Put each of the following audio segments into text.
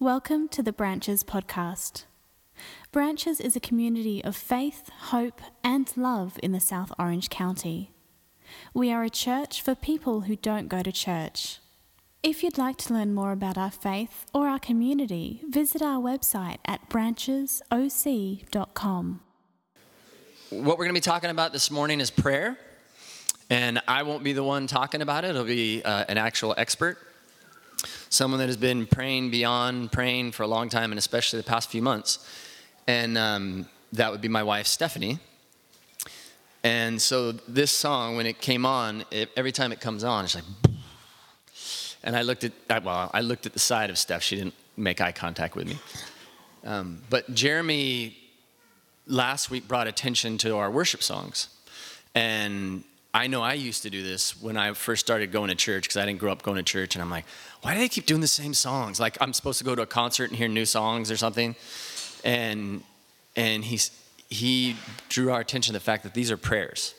Welcome to the Branches podcast. Branches is a community of faith, hope, and love in the South Orange County. We are a church for people who don't go to church. If you'd like to learn more about our faith or our community, visit our website at branchesoc.com. What we're going to be talking about this morning is prayer. And I won't be the one talking about it, it'll be uh, an actual expert. Someone that has been praying beyond praying for a long time, and especially the past few months. And um, that would be my wife, Stephanie. And so this song, when it came on, it, every time it comes on, it's like, and I looked at, well, I looked at the side of Steph. She didn't make eye contact with me. Um, but Jeremy last week brought attention to our worship songs. And I know I used to do this when I first started going to church because I didn't grow up going to church. And I'm like, why do they keep doing the same songs? Like I'm supposed to go to a concert and hear new songs or something. And and he's he drew our attention to the fact that these are prayers.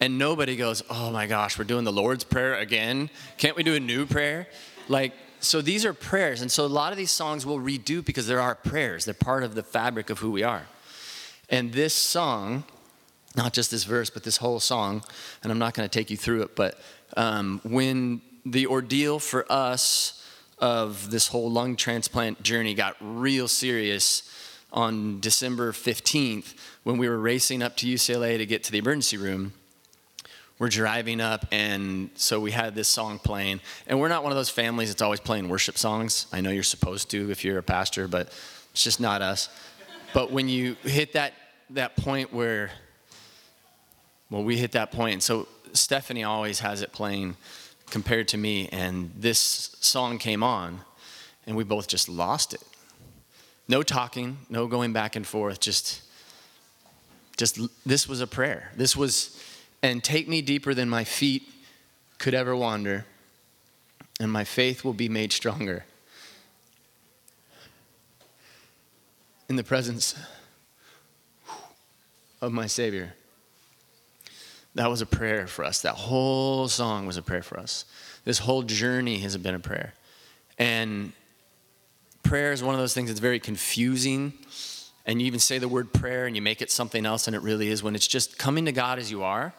And nobody goes, oh my gosh, we're doing the Lord's Prayer again. Can't we do a new prayer? Like, so these are prayers. And so a lot of these songs we'll redo because there are prayers. They're part of the fabric of who we are. And this song not just this verse, but this whole song, and I'm not going to take you through it, but um, when the ordeal for us of this whole lung transplant journey got real serious on December 15th, when we were racing up to UCLA to get to the emergency room, we're driving up, and so we had this song playing. And we're not one of those families that's always playing worship songs. I know you're supposed to if you're a pastor, but it's just not us. But when you hit that, that point where well, we hit that point. So Stephanie always has it playing compared to me, and this song came on, and we both just lost it. No talking, no going back and forth, just just this was a prayer. This was and take me deeper than my feet could ever wander, and my faith will be made stronger. In the presence of my Savior that was a prayer for us. That whole song was a prayer for us. This whole journey has been a prayer. And prayer is one of those things that's very confusing. And you even say the word prayer and you make it something else, and it really is when it's just coming to God as you are,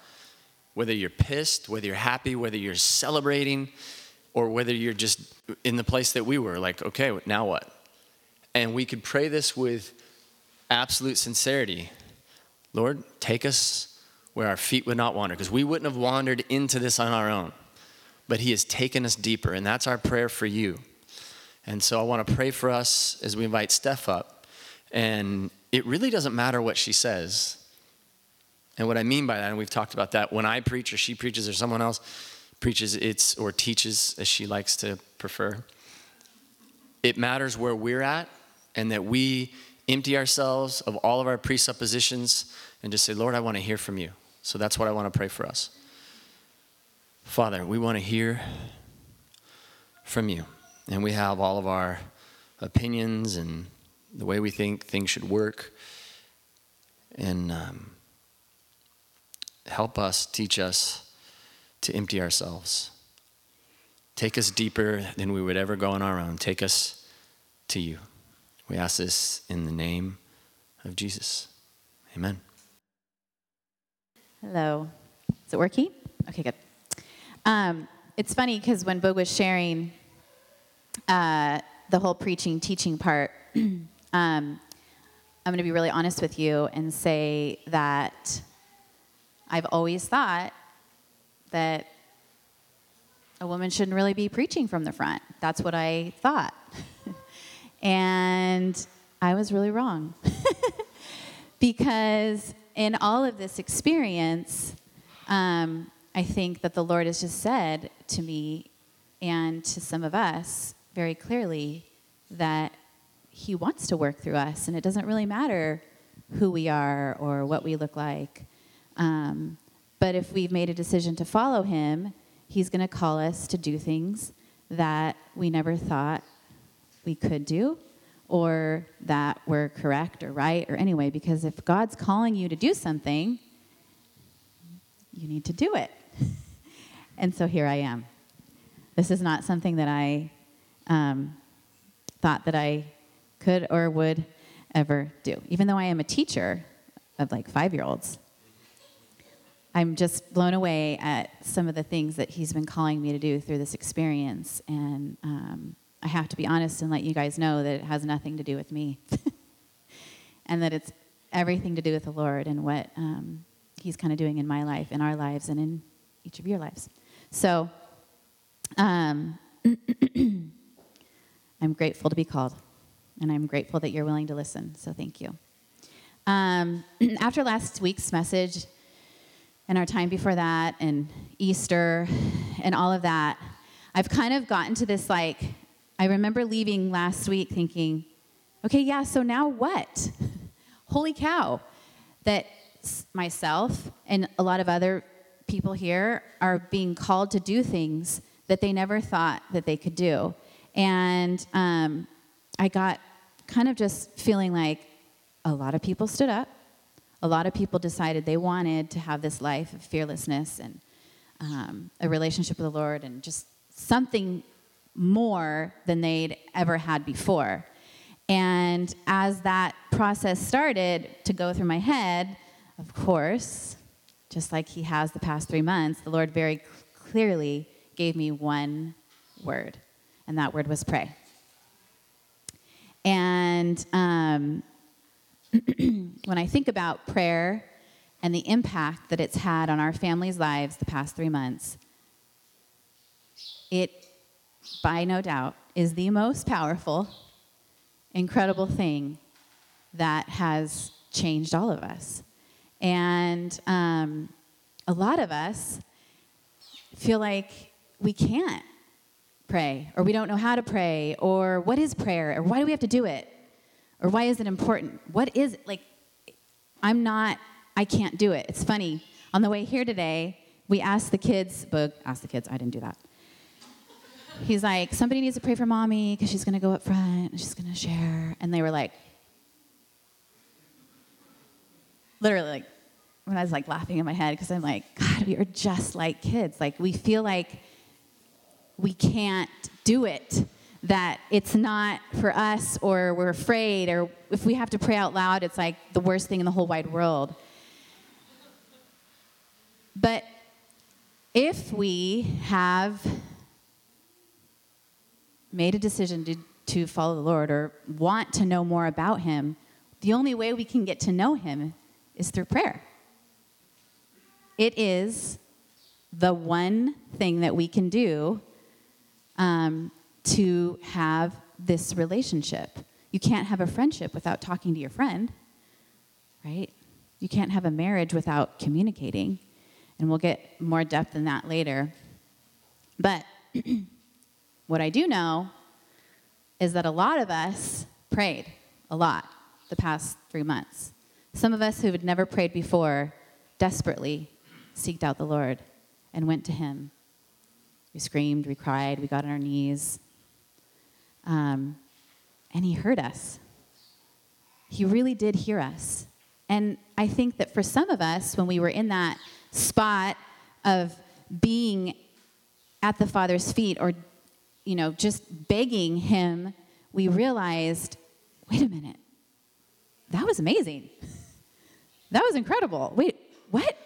whether you're pissed, whether you're happy, whether you're celebrating, or whether you're just in the place that we were like, okay, now what? And we could pray this with absolute sincerity Lord, take us where our feet would not wander, because we wouldn't have wandered into this on our own. But He has taken us deeper, and that's our prayer for you. And so I want to pray for us as we invite Steph up. And it really doesn't matter what she says. And what I mean by that, and we've talked about that, when I preach or she preaches or someone else preaches, it's or teaches as she likes to prefer. It matters where we're at and that we empty ourselves of all of our presuppositions and just say, Lord, I want to hear from you. So that's what I want to pray for us. Father, we want to hear from you. And we have all of our opinions and the way we think things should work. And um, help us, teach us to empty ourselves. Take us deeper than we would ever go on our own. Take us to you. We ask this in the name of Jesus. Amen. Hello. Is it working? Okay, good. Um, it's funny because when Boog was sharing uh, the whole preaching, teaching part, um, I'm going to be really honest with you and say that I've always thought that a woman shouldn't really be preaching from the front. That's what I thought. and I was really wrong. because in all of this experience, um, I think that the Lord has just said to me and to some of us very clearly that He wants to work through us, and it doesn't really matter who we are or what we look like. Um, but if we've made a decision to follow Him, He's going to call us to do things that we never thought we could do or that we're correct or right or anyway, because if God's calling you to do something, you need to do it. and so here I am. This is not something that I um, thought that I could or would ever do. Even though I am a teacher of like five year olds, I'm just blown away at some of the things that he's been calling me to do through this experience. And um, I have to be honest and let you guys know that it has nothing to do with me. and that it's everything to do with the Lord and what um, he's kind of doing in my life, in our lives, and in each of your lives. So, um, I'm grateful to be called, and I'm grateful that you're willing to listen. So, thank you. Um, after last week's message, and our time before that, and Easter, and all of that, I've kind of gotten to this like, I remember leaving last week thinking, okay, yeah, so now what? Holy cow, that myself and a lot of other people here are being called to do things that they never thought that they could do. And um, I got kind of just feeling like a lot of people stood up. A lot of people decided they wanted to have this life of fearlessness and um, a relationship with the Lord and just something more than they'd ever had before. And as that process started to go through my head, of course, just like He has the past three months, the Lord very clearly gave me one word, and that word was pray. And um, when I think about prayer and the impact that it's had on our families' lives the past three months, it, by no doubt, is the most powerful incredible thing that has changed all of us. And um, a lot of us feel like we can't pray, or we don't know how to pray, or what is prayer, or why do we have to do it, or why is it important? What is it? Like, I'm not, I can't do it. It's funny. On the way here today, we asked the kids, but asked the kids, I didn't do that he's like, somebody needs to pray for mommy because she's going to go up front and she's going to share. And they were like, literally, like, when I was like laughing in my head because I'm like, God, we are just like kids. Like, we feel like we can't do it, that it's not for us, or we're afraid, or if we have to pray out loud, it's like the worst thing in the whole wide world. But if we have made a decision to, to follow the Lord or want to know more about Him, the only way we can get to know Him is through prayer. It is the one thing that we can do um, to have this relationship. You can't have a friendship without talking to your friend, right? You can't have a marriage without communicating. And we'll get more depth in that later. But What I do know is that a lot of us prayed a lot the past three months. Some of us who had never prayed before desperately seeked out the Lord and went to Him. We screamed, we cried, we got on our knees. Um, and He heard us. He really did hear us. And I think that for some of us, when we were in that spot of being at the Father's feet or you know, just begging him, we realized wait a minute, that was amazing. That was incredible. Wait, what?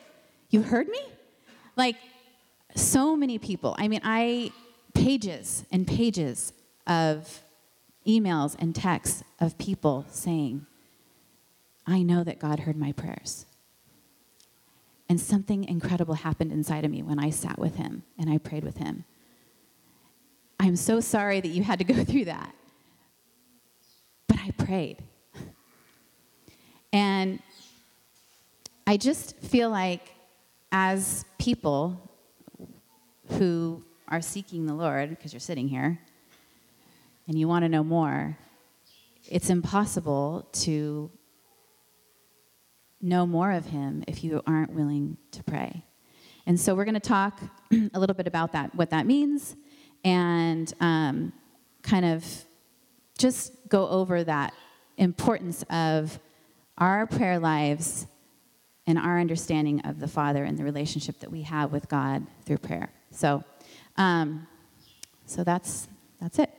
You heard me? Like, so many people. I mean, I, pages and pages of emails and texts of people saying, I know that God heard my prayers. And something incredible happened inside of me when I sat with him and I prayed with him. I'm so sorry that you had to go through that. But I prayed. And I just feel like, as people who are seeking the Lord, because you're sitting here and you want to know more, it's impossible to know more of Him if you aren't willing to pray. And so we're going to talk a little bit about that, what that means, and um, kind of just go over that importance of our prayer lives and our understanding of the Father and the relationship that we have with God through prayer. So, um, so that's that's it.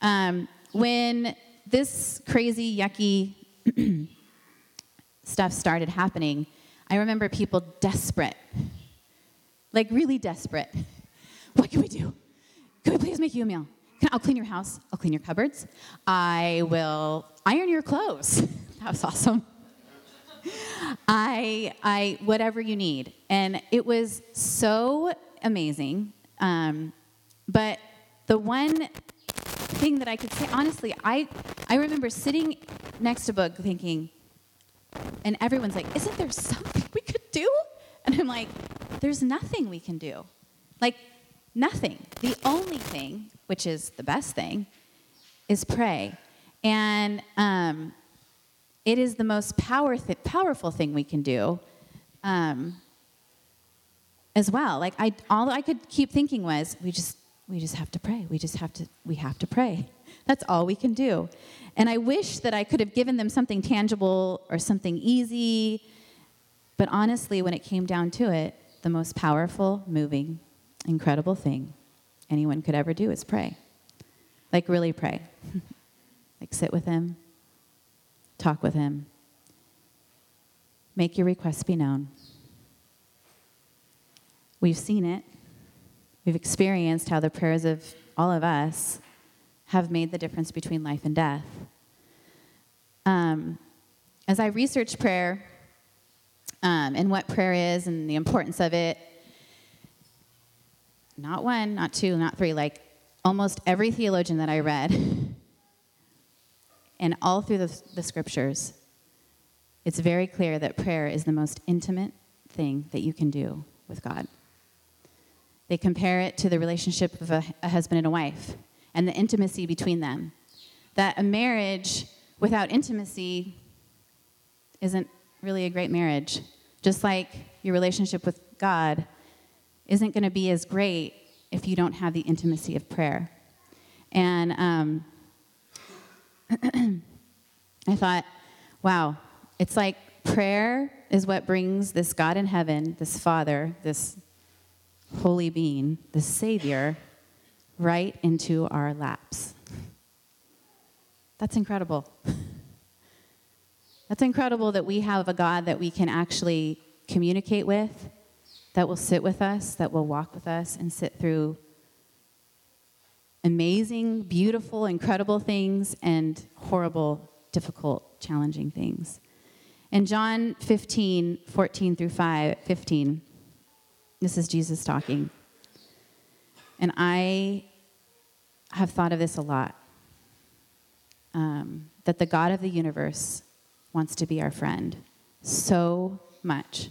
Um, when this crazy, yucky stuff started happening, I remember people desperate, like really desperate. What can we do? Can we please make you a meal? Can, I'll clean your house. I'll clean your cupboards. I will iron your clothes. that was awesome. I, I, whatever you need. And it was so amazing. Um, but the one thing that I could say, honestly, I, I remember sitting next to Boog thinking, and everyone's like, isn't there something we could do? And I'm like, there's nothing we can do. Like, nothing. The only thing, which is the best thing, is pray. And um, it is the most power th- powerful thing we can do um, as well. Like, I, all I could keep thinking was, we just, we just have to pray. We just have to, we have to pray. That's all we can do. And I wish that I could have given them something tangible or something easy. But honestly, when it came down to it, the most powerful, moving, incredible thing anyone could ever do is pray. Like, really pray. like, sit with Him, talk with Him, make your requests be known. We've seen it, we've experienced how the prayers of all of us have made the difference between life and death. Um, as I researched prayer um, and what prayer is and the importance of it, not one, not two, not three, like almost every theologian that I read, and all through the, the scriptures, it's very clear that prayer is the most intimate thing that you can do with God. They compare it to the relationship of a, a husband and a wife and the intimacy between them. That a marriage without intimacy isn't really a great marriage. Just like your relationship with God isn't going to be as great if you don't have the intimacy of prayer. And um, I thought, wow, it's like prayer is what brings this God in heaven, this Father, this holy being, this Savior, right into our laps. That's incredible. That's incredible that we have a God that we can actually communicate with, that will sit with us, that will walk with us, and sit through amazing, beautiful, incredible things and horrible, difficult, challenging things. In John 15, 14 through 5, 15, this is Jesus talking. And I have thought of this a lot um, that the God of the universe wants to be our friend so much.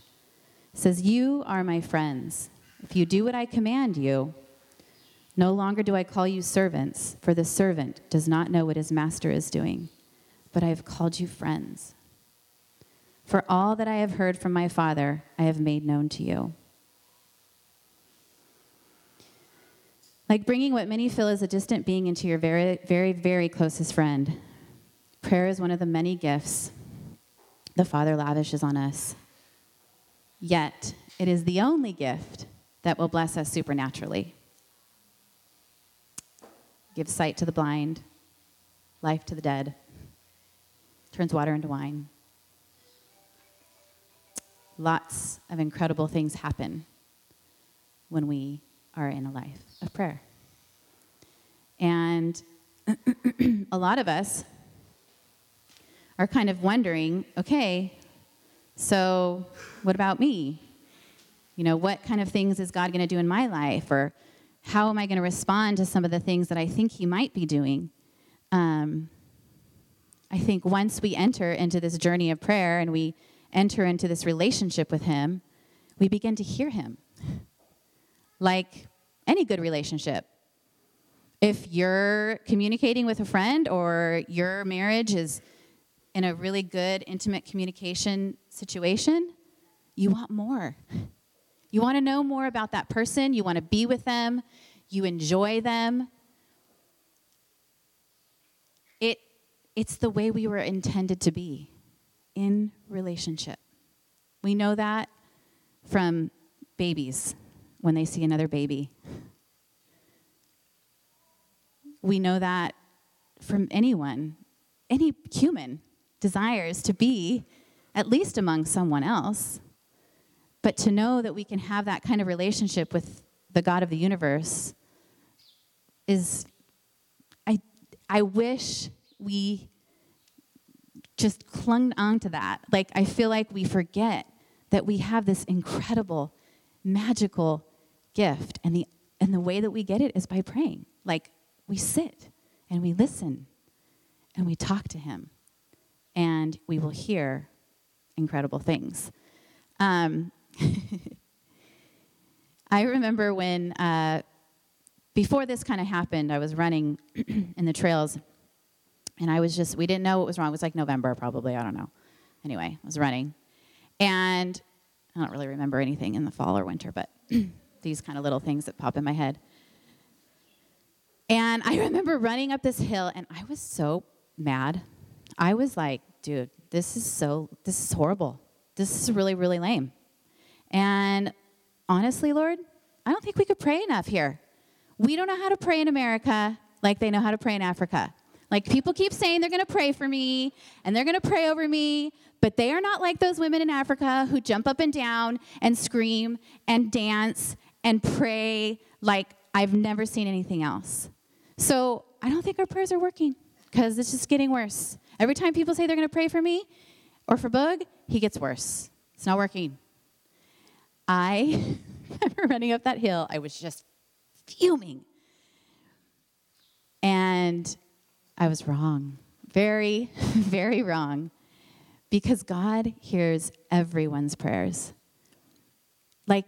Says, You are my friends. If you do what I command you, no longer do I call you servants, for the servant does not know what his master is doing, but I have called you friends. For all that I have heard from my Father, I have made known to you. Like bringing what many feel is a distant being into your very, very, very closest friend. Prayer is one of the many gifts the Father lavishes on us. Yet, it is the only gift that will bless us supernaturally. Gives sight to the blind, life to the dead, turns water into wine. Lots of incredible things happen when we are in a life of prayer. And a lot of us are kind of wondering okay, so what about me? You know, what kind of things is God going to do in my life? Or how am I going to respond to some of the things that I think He might be doing? Um, I think once we enter into this journey of prayer and we enter into this relationship with Him, we begin to hear Him. Like any good relationship. If you're communicating with a friend or your marriage is in a really good, intimate communication situation, you want more. You want to know more about that person, you want to be with them, you enjoy them. It, it's the way we were intended to be in relationship. We know that from babies when they see another baby. We know that from anyone, any human desires to be at least among someone else. But to know that we can have that kind of relationship with the God of the universe is, I, I wish we just clung on to that. Like, I feel like we forget that we have this incredible, magical gift. And the, and the way that we get it is by praying. Like, we sit and we listen and we talk to Him, and we will hear incredible things. Um, I remember when, uh, before this kind of happened, I was running in the trails, and I was just, we didn't know what was wrong. It was like November, probably, I don't know. Anyway, I was running. And I don't really remember anything in the fall or winter, but these kind of little things that pop in my head. And I remember running up this hill, and I was so mad. I was like, dude, this is so, this is horrible. This is really, really lame. And honestly, Lord, I don't think we could pray enough here. We don't know how to pray in America like they know how to pray in Africa. Like people keep saying they're going to pray for me and they're going to pray over me, but they are not like those women in Africa who jump up and down and scream and dance and pray like I've never seen anything else. So I don't think our prayers are working because it's just getting worse. Every time people say they're going to pray for me or for Bug, he gets worse. It's not working. I remember running up that hill, I was just fuming. And I was wrong. Very, very wrong. Because God hears everyone's prayers. Like,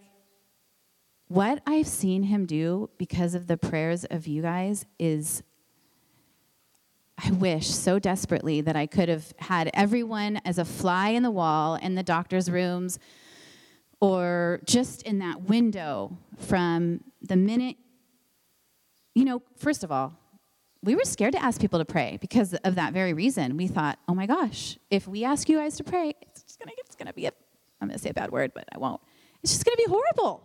what I've seen him do because of the prayers of you guys is I wish so desperately that I could have had everyone as a fly in the wall in the doctor's rooms or just in that window from the minute, you know, first of all, we were scared to ask people to pray because of that very reason. We thought, oh my gosh, if we ask you guys to pray, it's just gonna, it's gonna be a, I'm gonna say a bad word, but I won't. It's just gonna be horrible.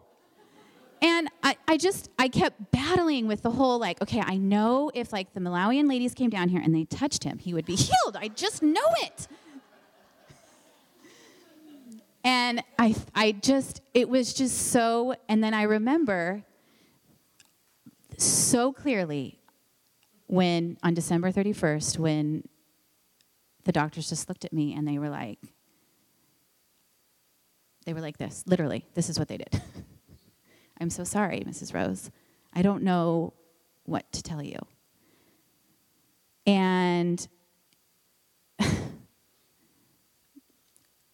And I, I just, I kept battling with the whole like, okay, I know if like the Malawian ladies came down here and they touched him, he would be healed. I just know it. And I, I just, it was just so, and then I remember so clearly when on December 31st, when the doctors just looked at me and they were like, they were like this, literally, this is what they did. I'm so sorry, Mrs. Rose. I don't know what to tell you. And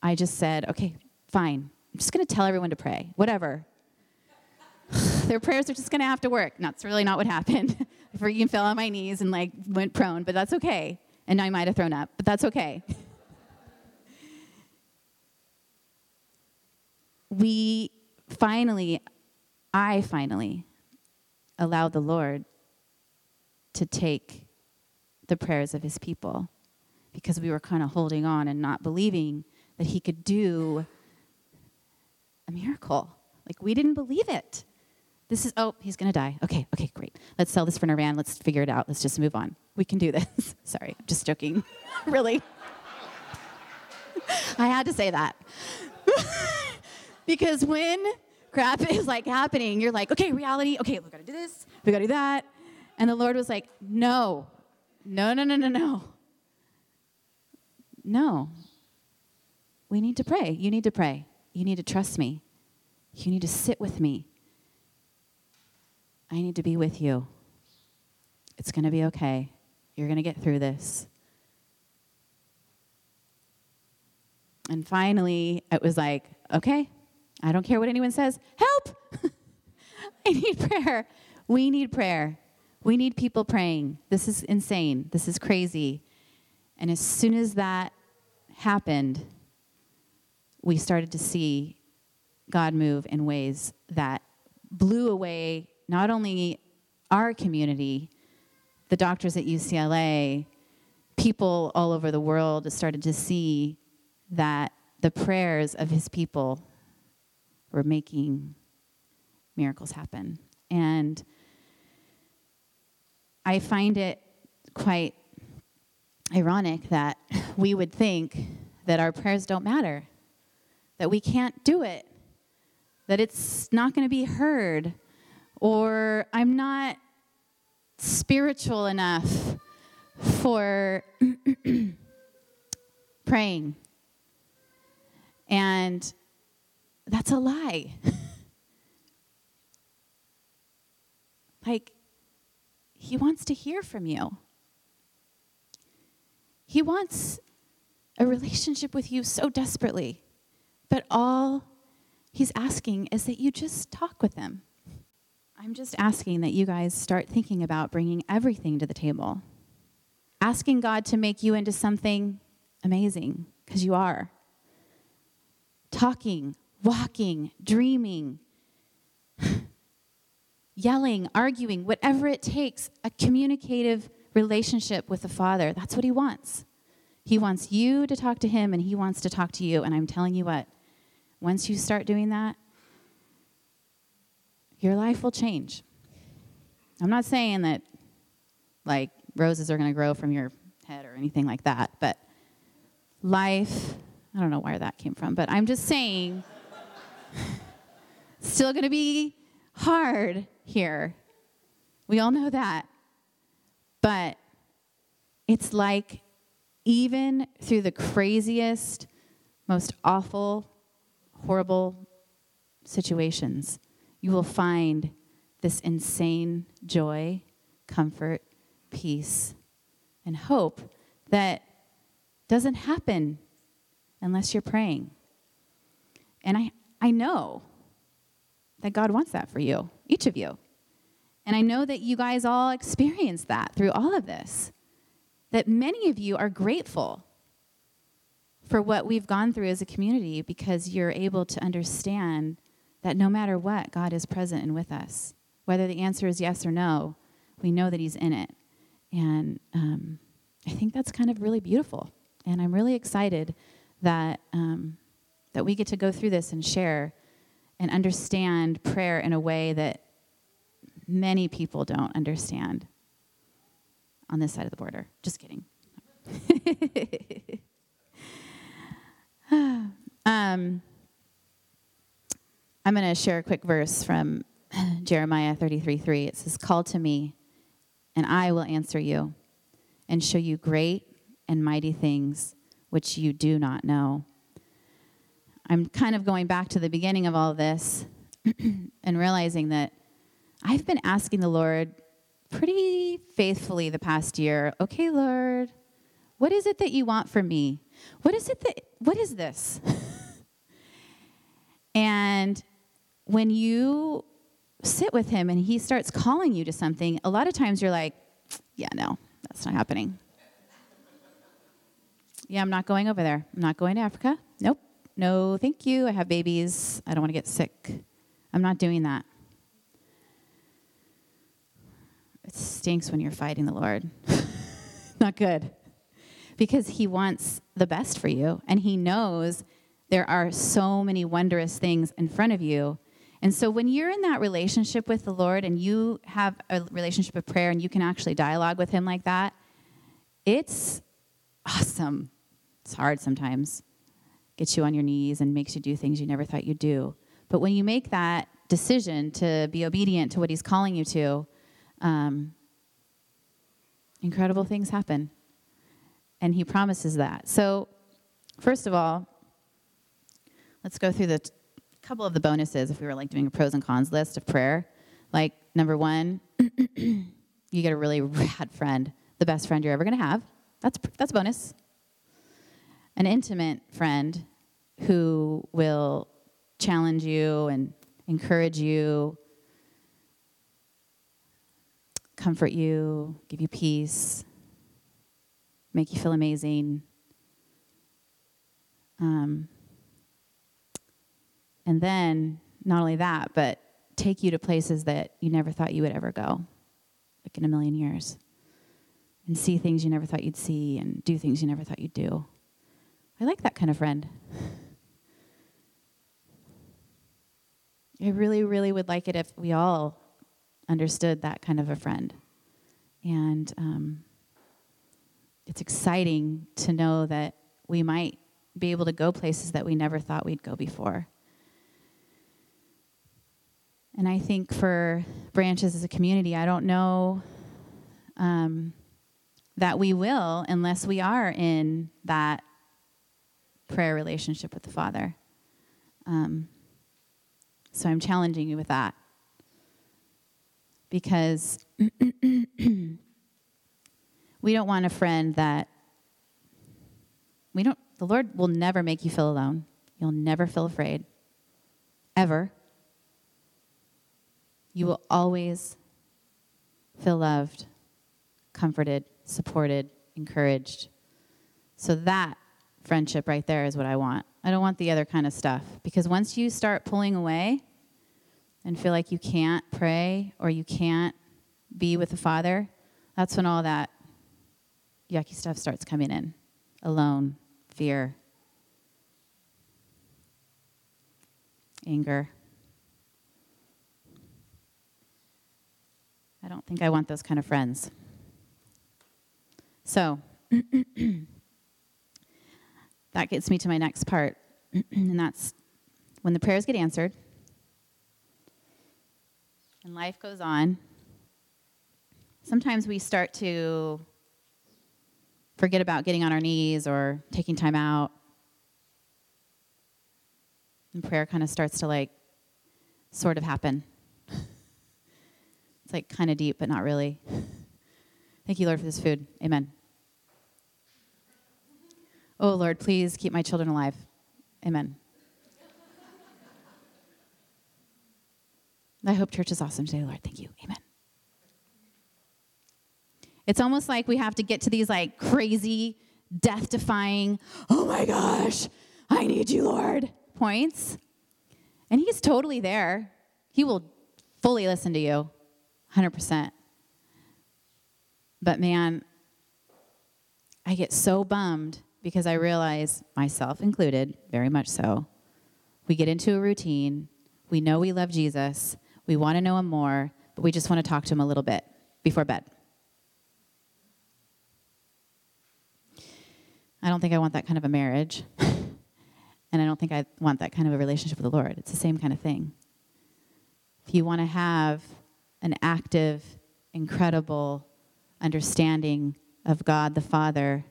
I just said, okay, fine. I'm just going to tell everyone to pray, whatever. Their prayers are just going to have to work. That's really not what happened. I freaking fell on my knees and like went prone, but that's okay. And I might have thrown up, but that's okay. we finally I finally allowed the Lord to take the prayers of his people because we were kind of holding on and not believing that he could do a miracle. Like we didn't believe it. This is, oh, he's going to die. Okay, okay, great. Let's sell this for Naran. Let's figure it out. Let's just move on. We can do this. Sorry, I'm just joking. really. I had to say that. because when crap is like happening, you're like, okay, reality, okay, we gotta do this, we gotta do that. And the Lord was like, no, no, no, no, no, no. No. We need to pray. You need to pray. You need to trust me. You need to sit with me. I need to be with you. It's going to be okay. You're going to get through this. And finally, it was like, okay, I don't care what anyone says. Help! I need prayer. We need prayer. We need people praying. This is insane. This is crazy. And as soon as that happened, we started to see God move in ways that blew away not only our community, the doctors at UCLA, people all over the world started to see that the prayers of his people were making miracles happen. And I find it quite ironic that we would think that our prayers don't matter, that we can't do it, that it's not going to be heard, or I'm not spiritual enough for praying. And that's a lie. like, he wants to hear from you. He wants a relationship with you so desperately. But all he's asking is that you just talk with him. I'm just asking that you guys start thinking about bringing everything to the table. Asking God to make you into something amazing, because you are. Talking, walking, dreaming, yelling, arguing, whatever it takes, a communicative relationship with the Father. That's what He wants. He wants you to talk to Him, and He wants to talk to you. And I'm telling you what, once you start doing that, your life will change. I'm not saying that, like, roses are going to grow from your head or anything like that, but life, I don't know where that came from, but I'm just saying, still going to be hard here. We all know that. But it's like even through the craziest, most awful, horrible situations, you will find this insane joy, comfort, peace, and hope that doesn't happen unless you're praying. And I, I know that God wants that for you, each of you. And I know that you guys all experienced that through all of this. That many of you are grateful for what we've gone through as a community because you're able to understand that no matter what, God is present and with us. Whether the answer is yes or no, we know that He's in it. And um, I think that's kind of really beautiful. And I'm really excited that, um, that we get to go through this and share and understand prayer in a way that many people don't understand on this side of the border. Just kidding. um, I'm going to share a quick verse from Jeremiah 33:3. It says, Call to me, and I will answer you, and show you great and mighty things which you do not know. I'm kind of going back to the beginning of all this and realizing that I've been asking the Lord pretty faithfully the past year, okay, Lord, what is it that you want from me? What is it that, what is this? and when you sit with him and he starts calling you to something, a lot of times you're like, yeah, no, that's not happening. Yeah, I'm not going over there. I'm not going to Africa. Nope. No, thank you. I have babies. I don't want to get sick. I'm not doing that. It stinks when you're fighting the Lord. Not good. Because He wants the best for you, and He knows there are so many wondrous things in front of you. And so, when you're in that relationship with the Lord and you have a relationship of prayer and you can actually dialogue with Him like that, it's awesome. It's hard sometimes. Gets you on your knees and makes you do things you never thought you'd do. But when you make that decision to be obedient to what He's calling you to, um, incredible things happen. And he promises that. So, first of all, let's go through the t- couple of the bonuses if we were like doing a pros and cons list of prayer. Like, number one, you get a really rad friend, the best friend you're ever going to have. That's, that's a bonus. An intimate friend who will challenge you and encourage you comfort you, give you peace, make you feel amazing. Um, and then, not only that, but take you to places that you never thought you would ever go, like in a million years, and see things you never thought you'd see, and do things you never thought you'd do. I like that kind of friend. I really, really would like it if we all understood that kind of a friend. And um, it's exciting to know that we might be able to go places that we never thought we'd go before. And I think for branches as a community, I don't know um, that we will unless we are in that prayer relationship with the Father. Um, so I'm challenging you with that. Because we don't want a friend that we don't, the Lord will never make you feel alone. You'll never feel afraid, ever. You will always feel loved, comforted, supported, encouraged. So that friendship right there is what I want. I don't want the other kind of stuff. Because once you start pulling away and feel like you can't pray or you can't be with the Father, that's when all that yucky stuff starts coming in alone, fear, anger. I don't think I want those kind of friends. So, that gets me to my next part, and that's when the prayers get answered and life goes on. Sometimes we start to forget about getting on our knees or taking time out. And prayer kind of starts to like sort of happen. it's like kind of deep, but not really. Thank you, Lord, for this food. Amen. Oh, Lord, please keep my children alive. Amen. I hope church is awesome today, Lord. Thank you. Amen. It's almost like we have to get to these like crazy, death defying, oh my gosh, I need you, Lord points. And He's totally there. He will fully listen to you, 100%. But man, I get so bummed because I realize, myself included, very much so, we get into a routine. We know we love Jesus. We want to know him more, but we just want to talk to him a little bit before bed. I don't think I want that kind of a marriage. and I don't think I want that kind of a relationship with the Lord. It's the same kind of thing. If you want to have an active, incredible understanding of God the Father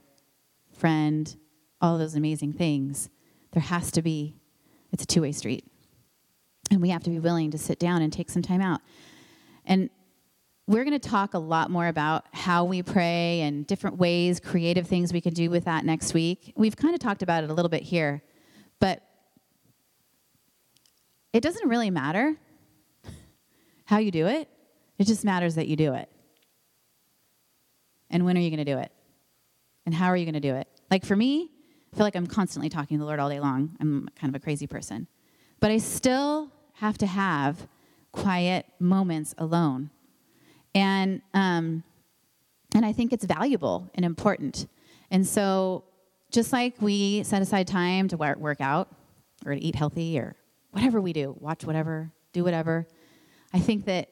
friend, all those amazing things, there has to be, it's a two way street. And we have to be willing to sit down and take some time out. And we're going to talk a lot more about how we pray and different ways, creative things we can do with that next week. We've kind of talked about it a little bit here, but it doesn't really matter how you do it, it just matters that you do it. And when are you going to do it? And how are you going to do it? Like for me, I feel like I'm constantly talking to the Lord all day long. I'm kind of a crazy person. But I still have to have quiet moments alone. And, um, and I think it's valuable and important. And so, just like we set aside time to work out or to eat healthy or whatever we do, watch whatever, do whatever, I think that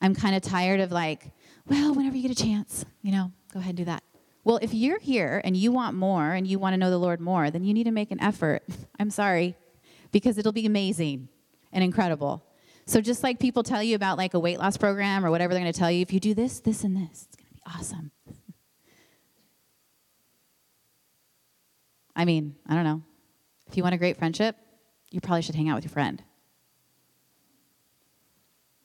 I'm kind of tired of like, well, whenever you get a chance, you know, go ahead and do that. Well, if you're here and you want more and you want to know the Lord more, then you need to make an effort. I'm sorry, because it'll be amazing and incredible. So just like people tell you about like a weight loss program or whatever they're going to tell you, if you do this, this, and this, it's going to be awesome. I mean, I don't know. If you want a great friendship, you probably should hang out with your friend.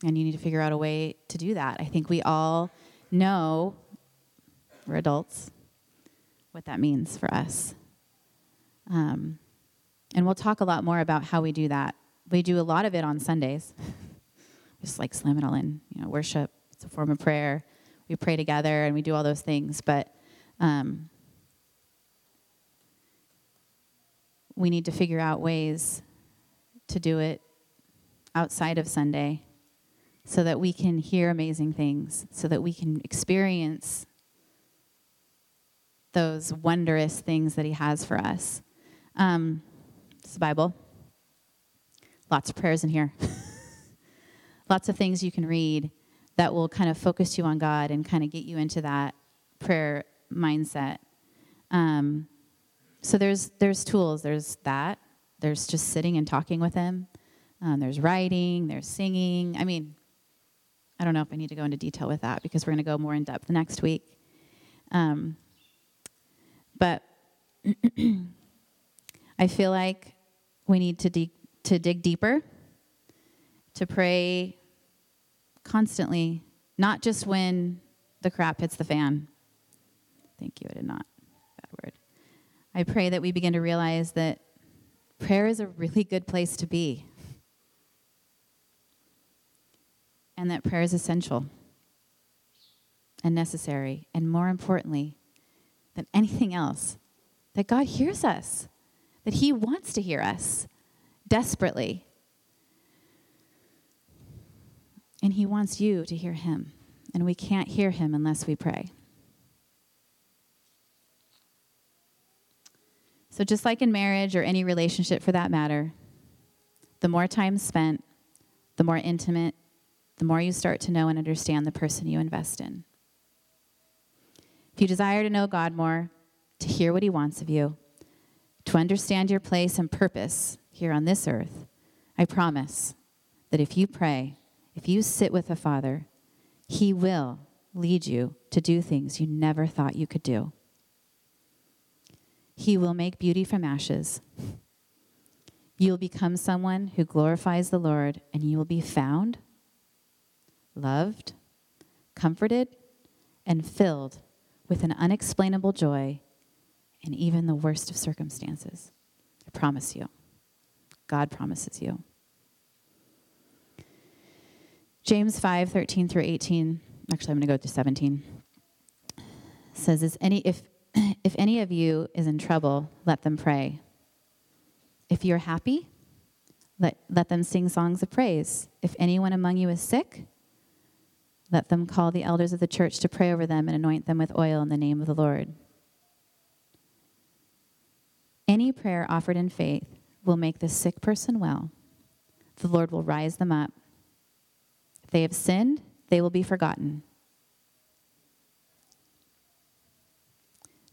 And you need to figure out a way to do that. I think we all know we're adults, what that means for us. Um, and we'll talk a lot more about how we do that. We do a lot of it on Sundays. Just like slam it all in, you know, worship. It's a form of prayer. We pray together and we do all those things. But um, we need to figure out ways to do it outside of Sunday so that we can hear amazing things, so that we can experience those wondrous things that He has for us. Um, is the Bible. Lots of prayers in here. Lots of things you can read that will kind of focus you on God and kind of get you into that prayer mindset. Um, so there's there's tools. There's that. There's just sitting and talking with him. Um, there's writing. There's singing. I mean, I don't know if I need to go into detail with that because we're going to go more in depth next week. Um, but I feel like we need to de- to dig deeper, to pray constantly, not just when the crap hits the fan. Thank you. I did not. Bad word. I pray that we begin to realize that prayer is a really good place to be. And that prayer is essential and necessary. And more importantly than anything else, that God hears us, that He wants to hear us desperately. And He wants you to hear Him. And we can't hear Him unless we pray. So, just like in marriage or any relationship for that matter, the more time spent, the more intimate, the more you start to know and understand the person you invest in. If you desire to know God more, to hear what He wants of you, to understand your place and purpose here on this earth, I promise that if you pray, if you sit with the Father, He will lead you to do things you never thought you could do. He will make beauty from ashes. You'll become someone who glorifies the Lord, and you will be found, loved, comforted, and filled with an unexplainable joy in even the worst of circumstances. I promise you. God promises you. James 5, 13 through 18. Actually, I'm going to go to 17. Says, Is any, if if any of you is in trouble, let them pray. If you're happy, let, let them sing songs of praise. If anyone among you is sick, let them call the elders of the church to pray over them and anoint them with oil in the name of the Lord. Any prayer offered in faith will make the sick person well. The Lord will rise them up. If they have sinned, they will be forgotten.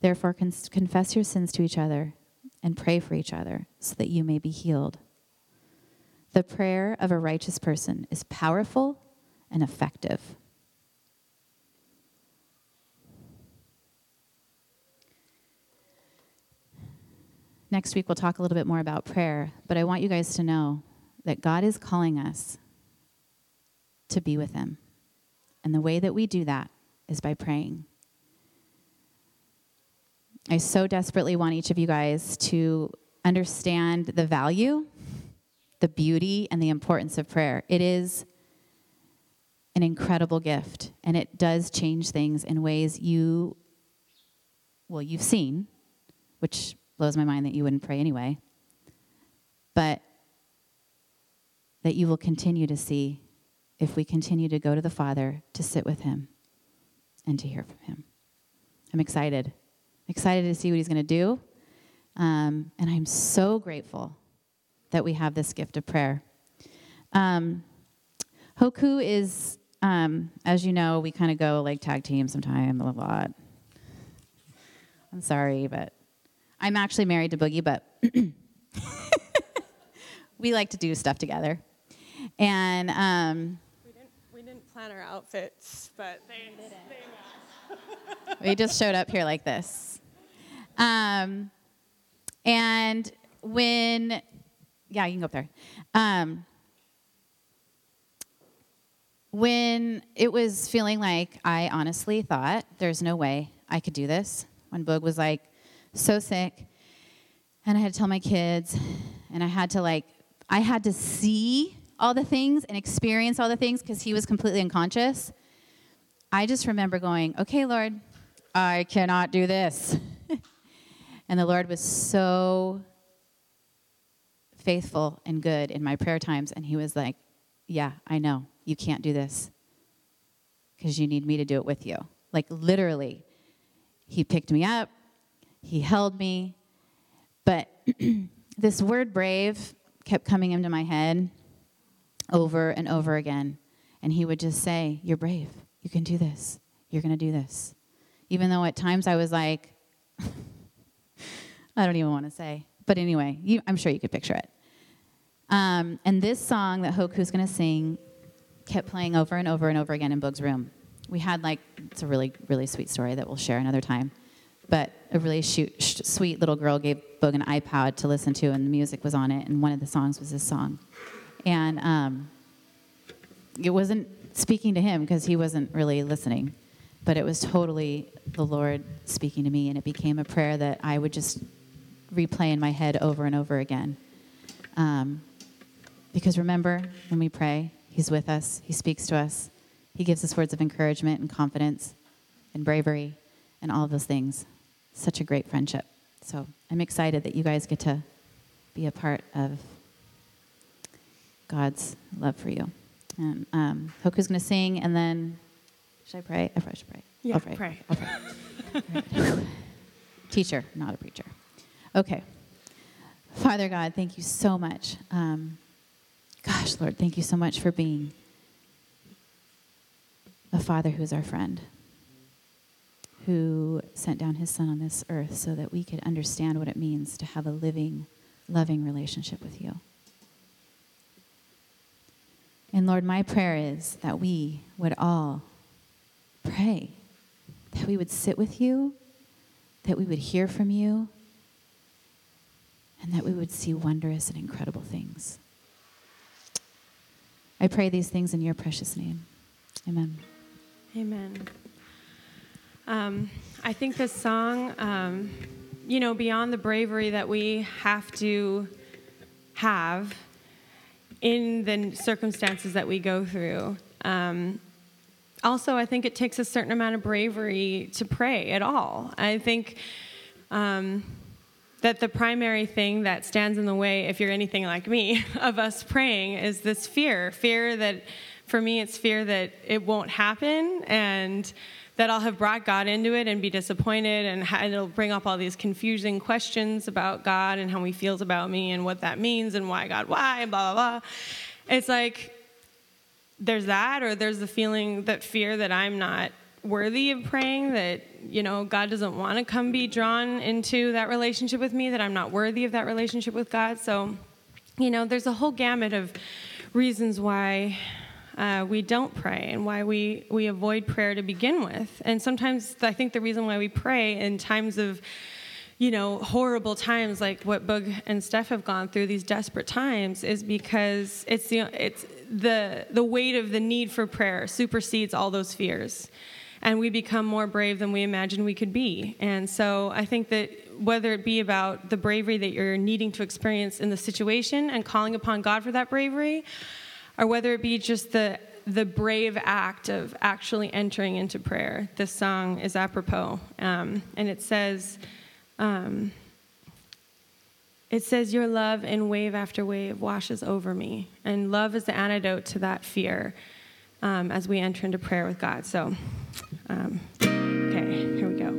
Therefore, confess your sins to each other and pray for each other so that you may be healed. The prayer of a righteous person is powerful and effective. Next week, we'll talk a little bit more about prayer, but I want you guys to know that God is calling us to be with Him. And the way that we do that is by praying. I so desperately want each of you guys to understand the value, the beauty, and the importance of prayer. It is an incredible gift, and it does change things in ways you, well, you've seen, which blows my mind that you wouldn't pray anyway, but that you will continue to see if we continue to go to the Father to sit with Him and to hear from Him. I'm excited excited to see what he's going to do. Um, and I'm so grateful that we have this gift of prayer. Um, Hoku is, um, as you know, we kind of go like tag team sometime a lot. I'm sorry, but I'm actually married to Boogie, but we like to do stuff together. And um, we, didn't, we didn't plan our outfits, but they, they we just showed up here like this. Um, and when, yeah, you can go up there. Um, when it was feeling like I honestly thought there's no way I could do this, when Boog was like so sick, and I had to tell my kids, and I had to like, I had to see all the things and experience all the things because he was completely unconscious. I just remember going, okay, Lord, I cannot do this. And the Lord was so faithful and good in my prayer times. And He was like, Yeah, I know. You can't do this because you need me to do it with you. Like, literally, He picked me up, He held me. But this word brave kept coming into my head over and over again. And He would just say, You're brave. You can do this. You're going to do this. even though at times I was like, I don't even want to say. But anyway, you, I'm sure you could picture it. Um, and this song that Hoku's going to sing kept playing over and over and over again in Boog's room. We had like, it's a really, really sweet story that we'll share another time. But a really sh- sweet little girl gave Boog an iPod to listen to, and the music was on it, and one of the songs was this song. And um, it wasn't speaking to him because he wasn't really listening, but it was totally the Lord speaking to me, and it became a prayer that I would just replay in my head over and over again. Um, because remember, when we pray, He's with us, He speaks to us, He gives us words of encouragement and confidence and bravery and all of those things. Such a great friendship. So I'm excited that you guys get to be a part of God's love for you. And um, Hoku's going to sing, and then should I pray? I probably should pray. Yeah, I'll pray. I'll pray. Teacher, not a preacher. Okay. Father God, thank you so much. Um, gosh, Lord, thank you so much for being a father who is our friend, who sent down his son on this earth so that we could understand what it means to have a living, loving relationship with you. And Lord, my prayer is that we would all pray, that we would sit with you, that we would hear from you, and that we would see wondrous and incredible things. I pray these things in your precious name. Amen. Amen. Um, I think this song, um, you know, beyond the bravery that we have to have in the circumstances that we go through, um, also, I think it takes a certain amount of bravery to pray at all. I think um, that the primary thing that stands in the way, if you're anything like me, of us praying is this fear fear that, for me, it's fear that it won't happen and that I'll have brought God into it and be disappointed, and it'll bring up all these confusing questions about God and how He feels about me and what that means and why God, why, blah, blah, blah. It's like there's that, or there's the feeling that fear that I'm not worthy of praying, that, you know, God doesn't want to come be drawn into that relationship with me, that I'm not worthy of that relationship with God. So, you know, there's a whole gamut of reasons why uh, we don't pray and why we, we avoid prayer to begin with. And sometimes I think the reason why we pray in times of, you know, horrible times like what Boog and Steph have gone through, these desperate times, is because it's the, it's the, the weight of the need for prayer supersedes all those fears. And we become more brave than we imagined we could be. And so I think that whether it be about the bravery that you're needing to experience in the situation and calling upon God for that bravery, or whether it be just the the brave act of actually entering into prayer. This song is apropos, um, and it says, um, "It says your love in wave after wave washes over me, and love is the antidote to that fear." Um, as we enter into prayer with God. So, um, okay, here we go.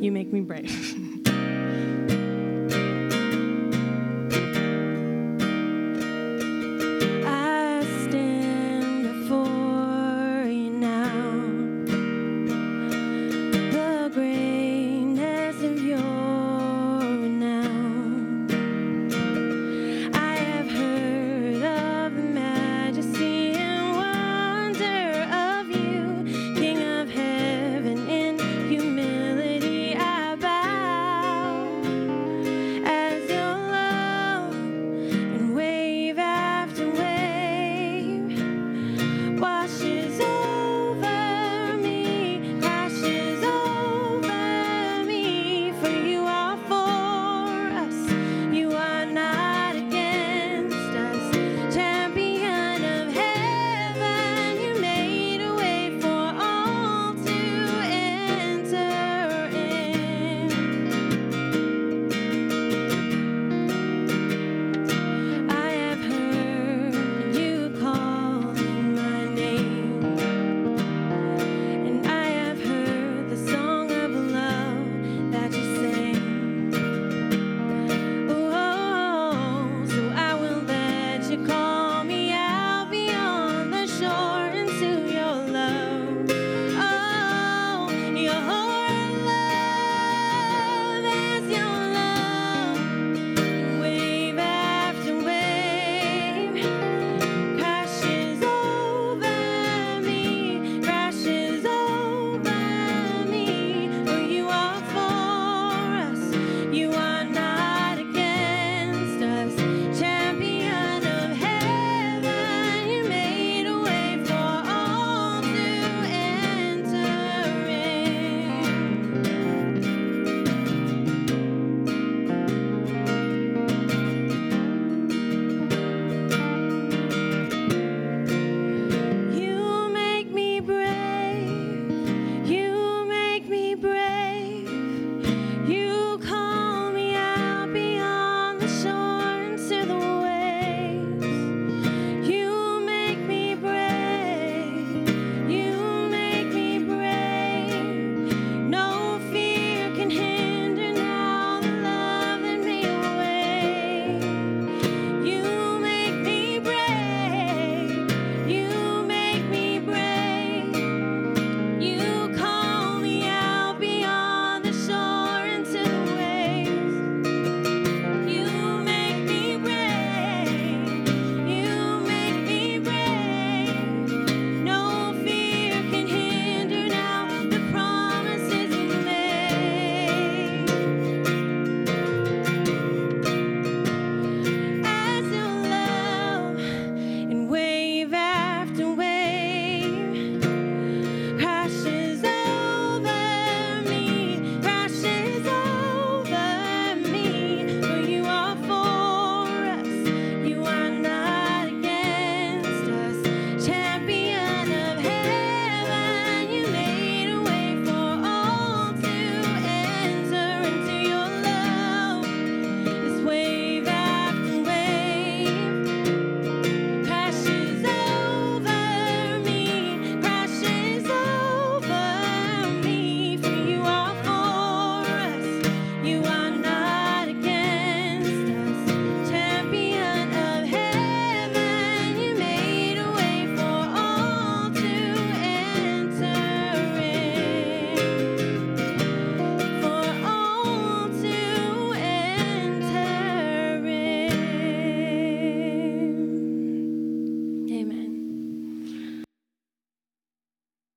You make me brave.